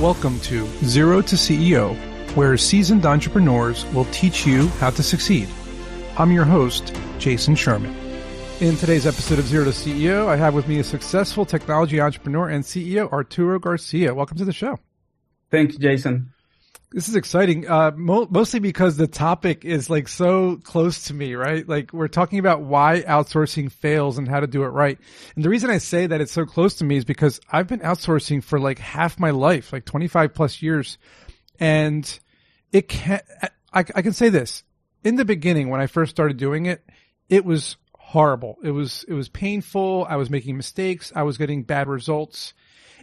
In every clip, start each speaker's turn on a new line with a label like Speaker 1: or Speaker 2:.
Speaker 1: Welcome to Zero to CEO, where seasoned entrepreneurs will teach you how to succeed. I'm your host, Jason Sherman. In today's episode of Zero to CEO, I have with me a successful technology entrepreneur and CEO, Arturo Garcia. Welcome to the show.
Speaker 2: Thank you, Jason.
Speaker 1: This is exciting, uh, mo- mostly because the topic is like so close to me, right? Like we're talking about why outsourcing fails and how to do it right. And the reason I say that it's so close to me is because I've been outsourcing for like half my life, like 25 plus years. And it can, I, I can say this in the beginning when I first started doing it, it was horrible. It was, it was painful. I was making mistakes. I was getting bad results.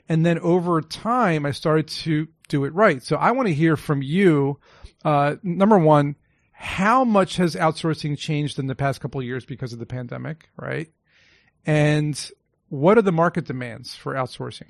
Speaker 1: And then over time, I started to do it right. So I want to hear from you. Uh, number one, how much has outsourcing changed in the past couple years because of the pandemic, right? And what are the market demands for outsourcing?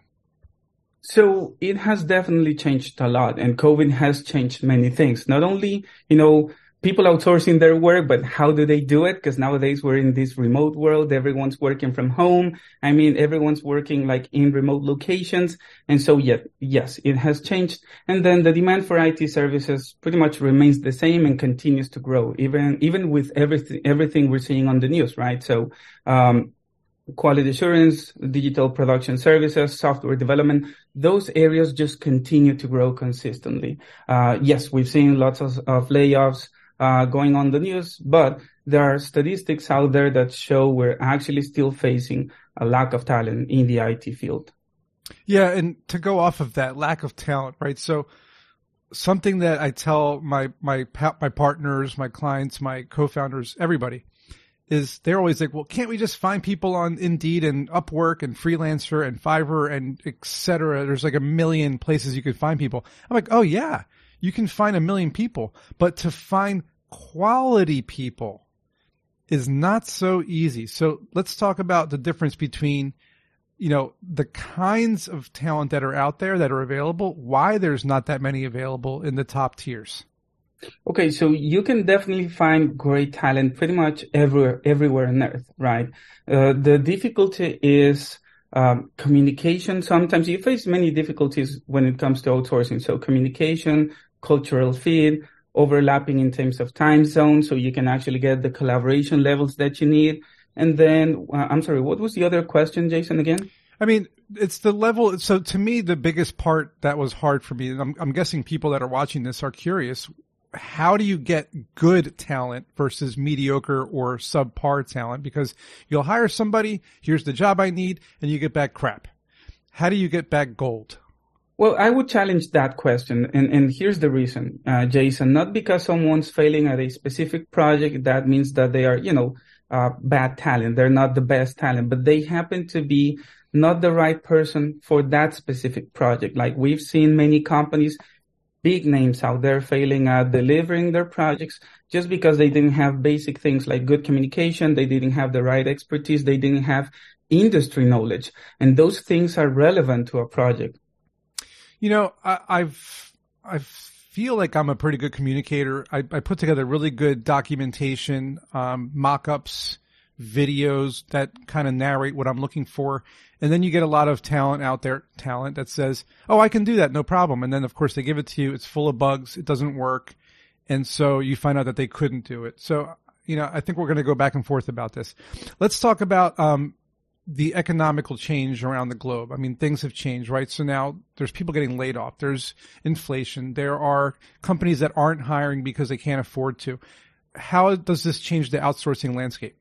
Speaker 2: So it has definitely changed a lot and COVID has changed many things. Not only, you know, people outsourcing their work, but how do they do it? Because nowadays we're in this remote world. Everyone's working from home. I mean, everyone's working like in remote locations. And so, yeah, yes, it has changed. And then the demand for IT services pretty much remains the same and continues to grow, even, even with everything, everything we're seeing on the news, right? So, um, quality assurance, digital production services, software development, those areas just continue to grow consistently. Uh, yes, we've seen lots of, of layoffs, uh, going on the news, but there are statistics out there that show we're actually still facing a lack of talent in the IT field.
Speaker 1: Yeah, and to go off of that lack of talent, right? So something that I tell my my my partners, my clients, my co-founders, everybody is they're always like, well, can't we just find people on Indeed and Upwork and Freelancer and Fiverr and etc. There's like a million places you could find people. I'm like, oh yeah, you can find a million people, but to find quality people is not so easy. So let's talk about the difference between, you know, the kinds of talent that are out there that are available, why there's not that many available in the top tiers.
Speaker 2: Okay, so you can definitely find great talent pretty much everywhere, everywhere on earth, right? Uh, the difficulty is um, communication. Sometimes you face many difficulties when it comes to outsourcing. So communication, cultural fit, overlapping in terms of time zones, so you can actually get the collaboration levels that you need. And then, uh, I'm sorry, what was the other question, Jason, again?
Speaker 1: I mean, it's the level. So to me, the biggest part that was hard for me, and I'm, I'm guessing people that are watching this are curious. How do you get good talent versus mediocre or subpar talent? Because you'll hire somebody, here's the job I need, and you get back crap. How do you get back gold?
Speaker 2: Well, I would challenge that question. And, and here's the reason, uh, Jason, not because someone's failing at a specific project, that means that they are, you know, uh, bad talent. They're not the best talent, but they happen to be not the right person for that specific project. Like we've seen many companies, big names out there failing at delivering their projects just because they didn't have basic things like good communication. They didn't have the right expertise. They didn't have industry knowledge. And those things are relevant to a project.
Speaker 1: You know, I, I've I feel like I'm a pretty good communicator. I, I put together really good documentation, um, mock-ups, videos that kind of narrate what I'm looking for. And then you get a lot of talent out there, talent that says, Oh, I can do that. No problem. And then of course they give it to you. It's full of bugs. It doesn't work. And so you find out that they couldn't do it. So, you know, I think we're going to go back and forth about this. Let's talk about, um, the economical change around the globe. I mean, things have changed, right? So now there's people getting laid off. There's inflation. There are companies that aren't hiring because they can't afford to. How does this change the outsourcing landscape?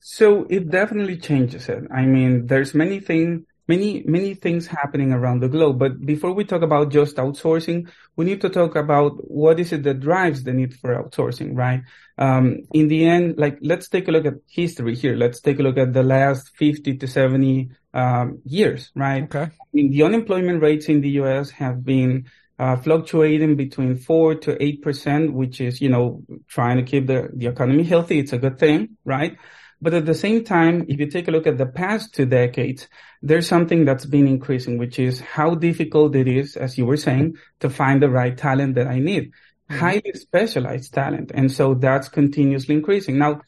Speaker 2: So it definitely changes it. I mean, there's many things many, many things happening around the globe. But before we talk about just outsourcing, we need to talk about what is it that drives the need for outsourcing, right? Um, in the end, like, let's take a look at history here. Let's take a look at the last 50 to 70 um, years, right?
Speaker 1: Okay. I
Speaker 2: mean, the unemployment rates in the U.S. have been uh, fluctuating between four to eight percent, which is, you know, trying to keep the, the economy healthy. It's a good thing, right? But at the same time, if you take a look at the past two decades, there's something that's been increasing, which is how difficult it is, as you were saying, to find the right talent that I need. Mm-hmm. Highly specialized talent. And so that's continuously increasing. Now,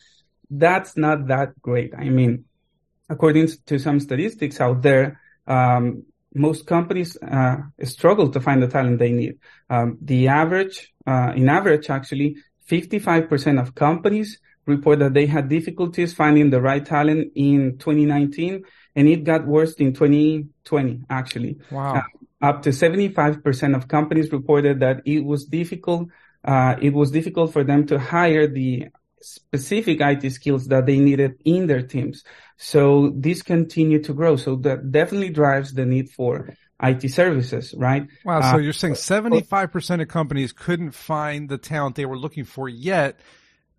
Speaker 2: that's not that great. I mean, according to some statistics out there, um, most companies uh, struggle to find the talent they need. Um, the average, uh, in average, actually, 55% of companies report that they had difficulties finding the right talent in 2019, and it got worse in 2020, actually.
Speaker 1: Wow. Uh,
Speaker 2: up to 75% of companies reported that it was difficult. Uh, it was difficult for them to hire the specific IT skills that they needed in their teams. So this continued to grow. So that definitely drives the need for IT services, right?
Speaker 1: Wow. So uh, you're saying 75% of companies couldn't find the talent they were looking for yet.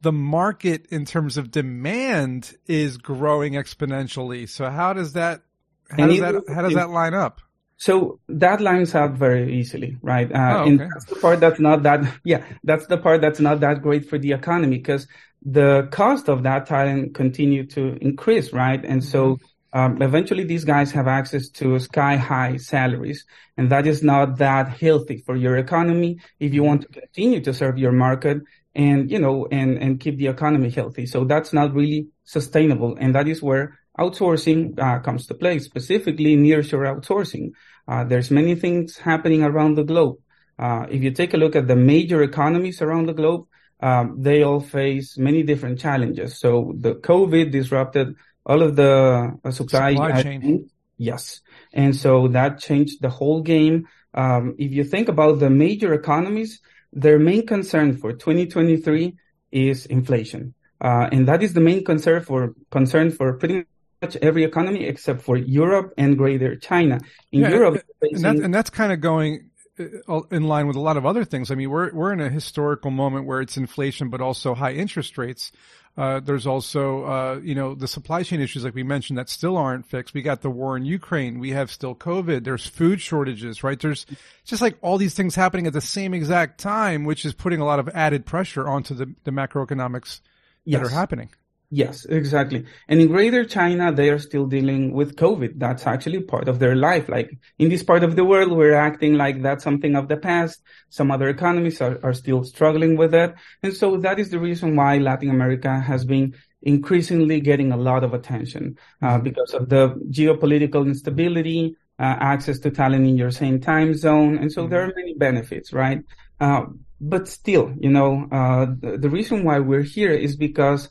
Speaker 1: The market in terms of demand is growing exponentially. So how does that, how does that, how does that line up?
Speaker 2: So that lines up very easily, right?
Speaker 1: Uh, oh, okay.
Speaker 2: And that's the part that's not that, yeah, that's the part that's not that great for the economy because the cost of that talent continue to increase, right? And so mm-hmm. um, eventually these guys have access to sky high salaries and that is not that healthy for your economy if you want to continue to serve your market and, you know, and, and keep the economy healthy. So that's not really sustainable. And that is where outsourcing uh, comes to play, specifically nearshore outsourcing. Uh, there's many things happening around the globe. Uh, if you take a look at the major economies around the globe, um, they all face many different challenges. So the COVID disrupted all of the uh, supply,
Speaker 1: supply chain.
Speaker 2: Yes. And so that changed the whole game. Um, if you think about the major economies, their main concern for 2023 is inflation. Uh, and that is the main concern for concern for pretty much every economy except for Europe and Greater China. In
Speaker 1: yeah,
Speaker 2: Europe,
Speaker 1: and, that, and that's kind of going uh, in line with a lot of other things. I mean, we're we're in a historical moment where it's inflation, but also high interest rates. Uh, there's also, uh, you know, the supply chain issues, like we mentioned, that still aren't fixed. We got the war in Ukraine. We have still COVID. There's food shortages, right? There's just like all these things happening at the same exact time, which is putting a lot of added pressure onto the, the macroeconomics yes. that are happening.
Speaker 2: Yes, exactly. And in Greater China, they are still dealing with COVID. That's actually part of their life. Like in this part of the world, we're acting like that's something of the past. Some other economies are, are still struggling with that. And so that is the reason why Latin America has been increasingly getting a lot of attention, uh, mm-hmm. because of the geopolitical instability, uh, access to talent in your same time zone. And so mm-hmm. there are many benefits, right? Uh, but still, you know, uh, the, the reason why we're here is because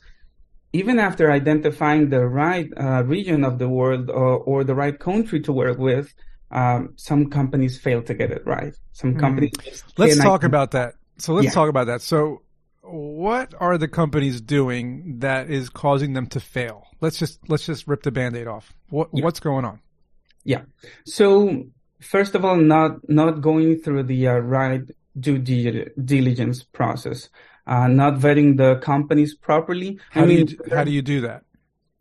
Speaker 2: even after identifying the right uh, region of the world or, or, the right country to work with, um, some companies fail to get it right. Some hmm. companies. Mm.
Speaker 1: Let's talk about that. So let's yeah. talk about that. So what are the companies doing that is causing them to fail? Let's just, let's just rip the band-aid off. What, yeah. what's going on?
Speaker 2: Yeah. So first of all, not, not going through the uh, right due diligence process uh, not vetting the companies properly.
Speaker 1: How I mean, do you, how do you do that?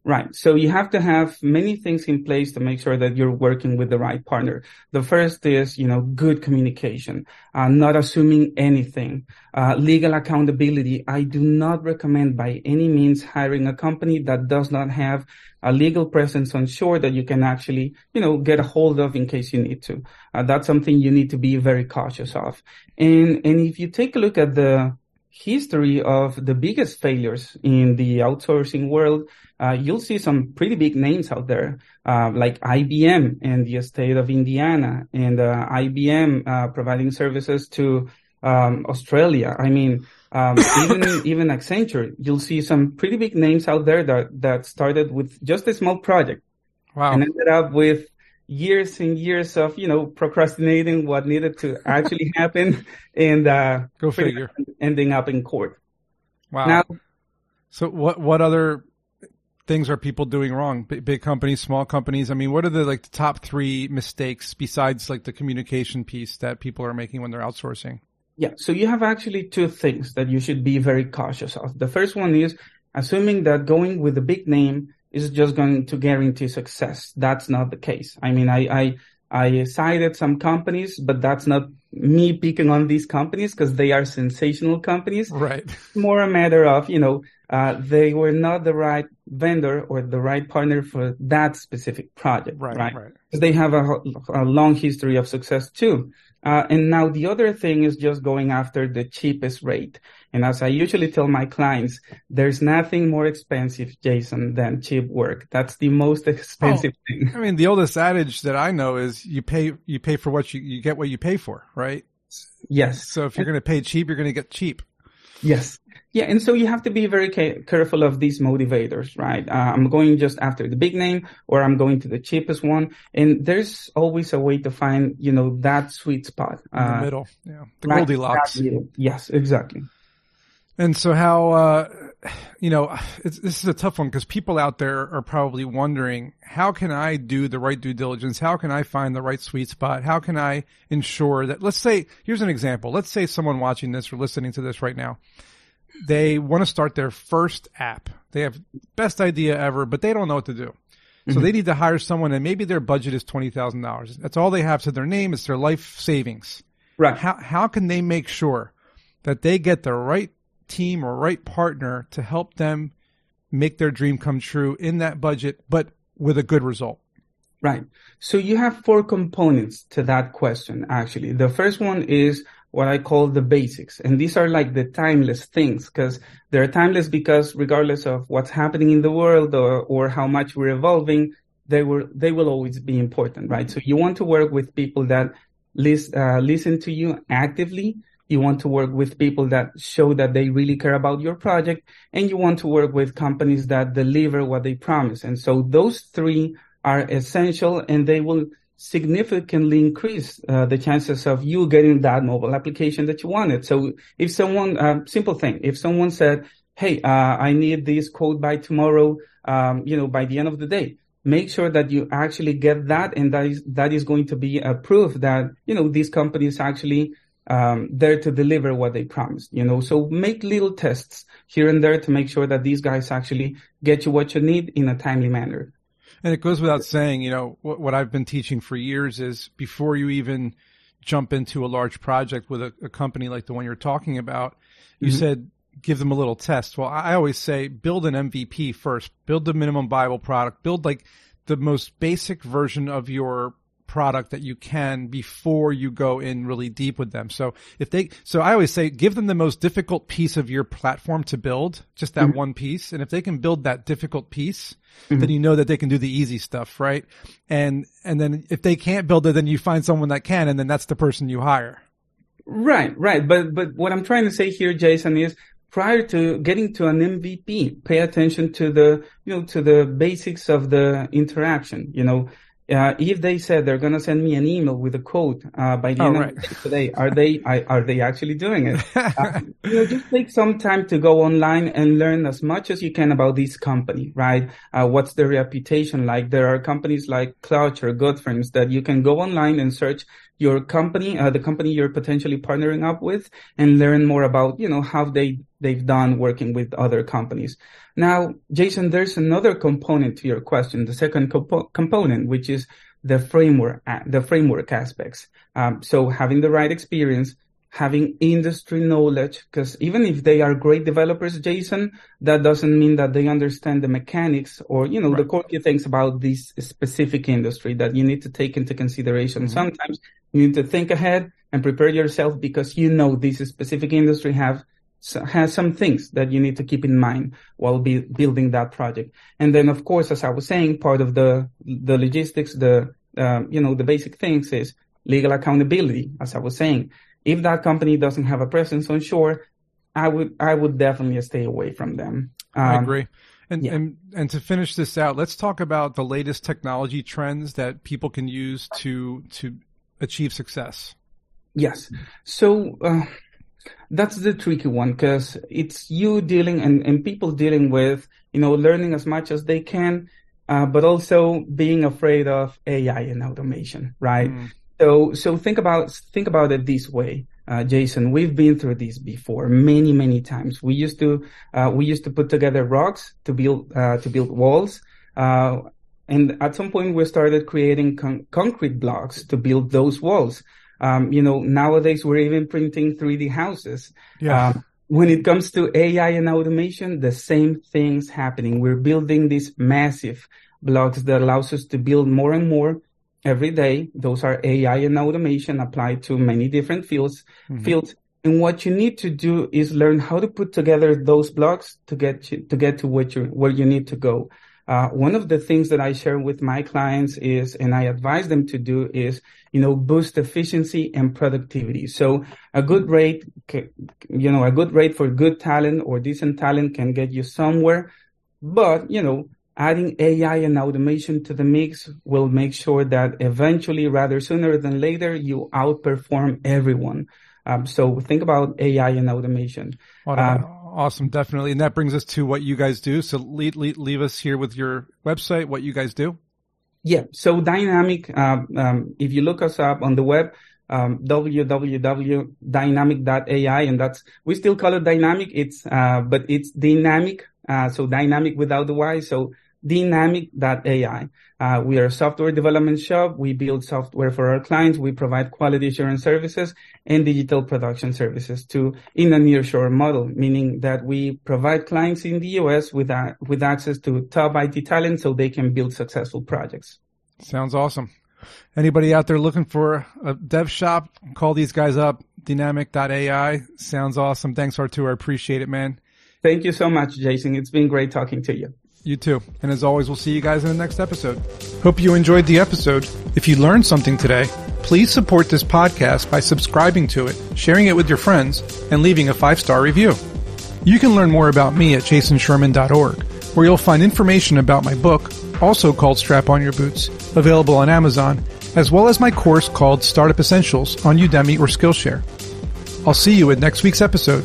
Speaker 2: Right. So you have to have many things in place to make sure that you're working with the right partner. The first is, you know, good communication, uh, not assuming anything, uh, legal accountability. I do not recommend by any means hiring a company that does not have a legal presence on shore that you can actually, you know, get a hold of in case you need to. Uh, that's something you need to be very cautious of. And, and if you take a look at the, history of the biggest failures in the outsourcing world, uh, you'll see some pretty big names out there, uh, like IBM in the state of Indiana and uh, IBM uh, providing services to um, Australia. I mean, um, even even Accenture, you'll see some pretty big names out there that that started with just a small project
Speaker 1: wow.
Speaker 2: and ended up with years and years of you know procrastinating what needed to actually happen and uh
Speaker 1: go figure.
Speaker 2: ending up in court.
Speaker 1: Wow. Now so what what other things are people doing wrong? B- big companies small companies? I mean what are the like the top three mistakes besides like the communication piece that people are making when they're outsourcing?
Speaker 2: Yeah. So you have actually two things that you should be very cautious of. The first one is assuming that going with a big name is just going to guarantee success. That's not the case. I mean, I, I, I cited some companies, but that's not me picking on these companies because they are sensational companies.
Speaker 1: Right.
Speaker 2: More a matter of, you know, uh, they were not the right vendor or the right partner for that specific project.
Speaker 1: Right.
Speaker 2: Right.
Speaker 1: Right.
Speaker 2: Because they have a, a long history of success too. Uh, and now the other thing is just going after the cheapest rate. And as I usually tell my clients, there's nothing more expensive, Jason, than cheap work. That's the most expensive
Speaker 1: Oh,
Speaker 2: thing.
Speaker 1: I mean, the oldest adage that I know is you pay you pay for what you you get what you pay for, right?
Speaker 2: Yes.
Speaker 1: So if you're going to pay cheap, you're going to get cheap.
Speaker 2: Yes. Yeah. And so you have to be very ca- careful of these motivators, right? Uh, I'm going just after the big name or I'm going to the cheapest one. And there's always a way to find, you know, that sweet spot.
Speaker 1: In the
Speaker 2: Uh,
Speaker 1: middle, yeah, the Goldilocks.
Speaker 2: middle. Yes, exactly.
Speaker 1: And so how, uh, you know, it's, this is a tough one because people out there are probably wondering, how can I do the right due diligence? How can I find the right sweet spot? How can I ensure that, let's say, here's an example. Let's say someone watching this or listening to this right now, they want to start their first app. They have best idea ever, but they don't know what to do. So they need to hire someone and maybe their budget is $20,000. That's all they have to their name. It's their life savings
Speaker 2: Right.
Speaker 1: how how can they make sure that they get the right team or right partner to help them make their dream come true in that budget but with a good result
Speaker 2: Right. So you have four components to that question, actually. The first one is what I call the basics. And these are like the timeless things because they're timeless because regardless of what's happening in the world or, or how much we're evolving, they will, they will always be important, right? So you want to work with people that lis- uh, listen to you actively. You want to work with people that show that they really care about your project and you want to work with companies that deliver what they promise. And so those three are essential and they will significantly increase uh, the chances of you getting that mobile application that you wanted. So if someone, uh, simple thing, if someone said, Hey, uh, I need this code by tomorrow, um, you know, by the end of the day, make sure that you actually get that. And that is, that is going to be a proof that, you know, these companies actually um, there to deliver what they promised, you know, so make little tests here and there to make sure that these guys actually get you what you need in a timely manner.
Speaker 1: and it goes without saying you know what, what i've been teaching for years is before you even jump into a large project with a, a company like the one you're talking about you said give them a little test. Well I always say build an mvp first. Build the minimum viable product. Build like the most basic version of your product that you can before you go in really deep with them. So if they, so I always say give them the most difficult piece of your platform to build, just that mm-hmm. one piece. And if they can build that difficult piece, then mm-hmm. you know that they can do the easy stuff, right? And, and then if they can't build it, then you find someone that can, and then that's the person you hire.
Speaker 2: Right, right. But, but what I'm trying to say here, Jason, is prior to getting to an MVP, pay attention to the, you know, to the basics of the interaction, you know, uh, if they said they're going to send me an email with a code uh, by the
Speaker 1: Oh,
Speaker 2: end
Speaker 1: right.
Speaker 2: of the day today, are they I, are they actually doing it? Uh, you know, just take some time to go online and learn as much as you can about this company, right? Uh, what's their reputation like? There are companies like Clutch or GoodFirms that you can go online and search your company, uh, the company you're potentially partnering up with, and learn more about you know how they they've done working with other companies. Now, Jason, there's another component to your question, the second compo- component, which is the framework, uh, the framework aspects. Um, so having the right experience, having industry knowledge, because even if they are great developers, Jason, that doesn't mean that they understand the mechanics or, you know, the quirky things about this specific industry that you need to take into consideration. Sometimes you need to think ahead and prepare yourself because you know this specific industry have has some things that you need to keep in mind while be building that project. And then, of course, as I was saying, part of the the logistics, the um, you know the basic things is legal accountability. As I was saying, if that company doesn't have a presence on shore, I would I would definitely stay away from them.
Speaker 1: I
Speaker 2: Um,
Speaker 1: agree. And,
Speaker 2: yeah.
Speaker 1: and, and to finish this out, let's talk about the latest technology trends that people can use to, to achieve success.
Speaker 2: Yes. So uh, that's the tricky one because it's you dealing and, and people dealing with, you know, learning as much as they can, uh, but also being afraid of AI and automation, right?
Speaker 1: Mm.
Speaker 2: So, so think about, think about it this way. Uh, Jason, we've been through this before many, many times. We used to, uh, we used to put together rocks to build, uh, to build walls. Uh, and at some point we started creating con- concrete blocks to build those walls. Um, you know, nowadays we're even printing 3D houses.
Speaker 1: Yeah.
Speaker 2: Um, when it comes to AI and automation, the same thing's happening. We're building these massive blocks that allows us to build more and more every day. Those are AI and automation applied to many different fields, mm-hmm. fields. And what you need to do is learn how to put together those blocks to get to, to get to what you where you need to go. Uh, one of the things that I share with my clients is, and I advise them to do is, you know, boost efficiency and productivity. So a good rate, you know, a good rate for good talent or decent talent can get you somewhere. But, you know, adding AI and automation to the mix will make sure that eventually, rather sooner than later, you outperform everyone. Um, so think about AI and automation.
Speaker 1: Um, awesome, definitely, and that brings us to what you guys do. So leave, us here with your website, what you guys do.
Speaker 2: Yeah, so dynamic. Um, um, if you look us up on the web, um, www.dynamic.ai, and that's we still call it dynamic. It's uh, but it's dynamic. Uh, so dynamic without the Y. So dynamic.ai. Uh, we are a software development shop. We build software for our clients. We provide quality assurance services and digital production services to in a nearshore model, meaning that we provide clients in the US with, uh, with access to top IT talent so they can build successful projects.
Speaker 1: Sounds awesome. Anybody out there looking for a dev shop, call these guys up. Dynamic.ai. Sounds awesome. Thanks, Arturo. I appreciate it, man.
Speaker 2: Thank you so much, Jason. It's been great talking to you.
Speaker 1: You too. And as always, we'll see you guys in the next episode. Hope you enjoyed the episode. If you learned something today, please support this podcast by subscribing to it, sharing it with your friends, and leaving a five star review. You can learn more about me at jasonsherman.org, where you'll find information about my book, also called Strap On Your Boots, available on Amazon, as well as my course called Startup Essentials on Udemy or Skillshare. I'll see you at next week's episode.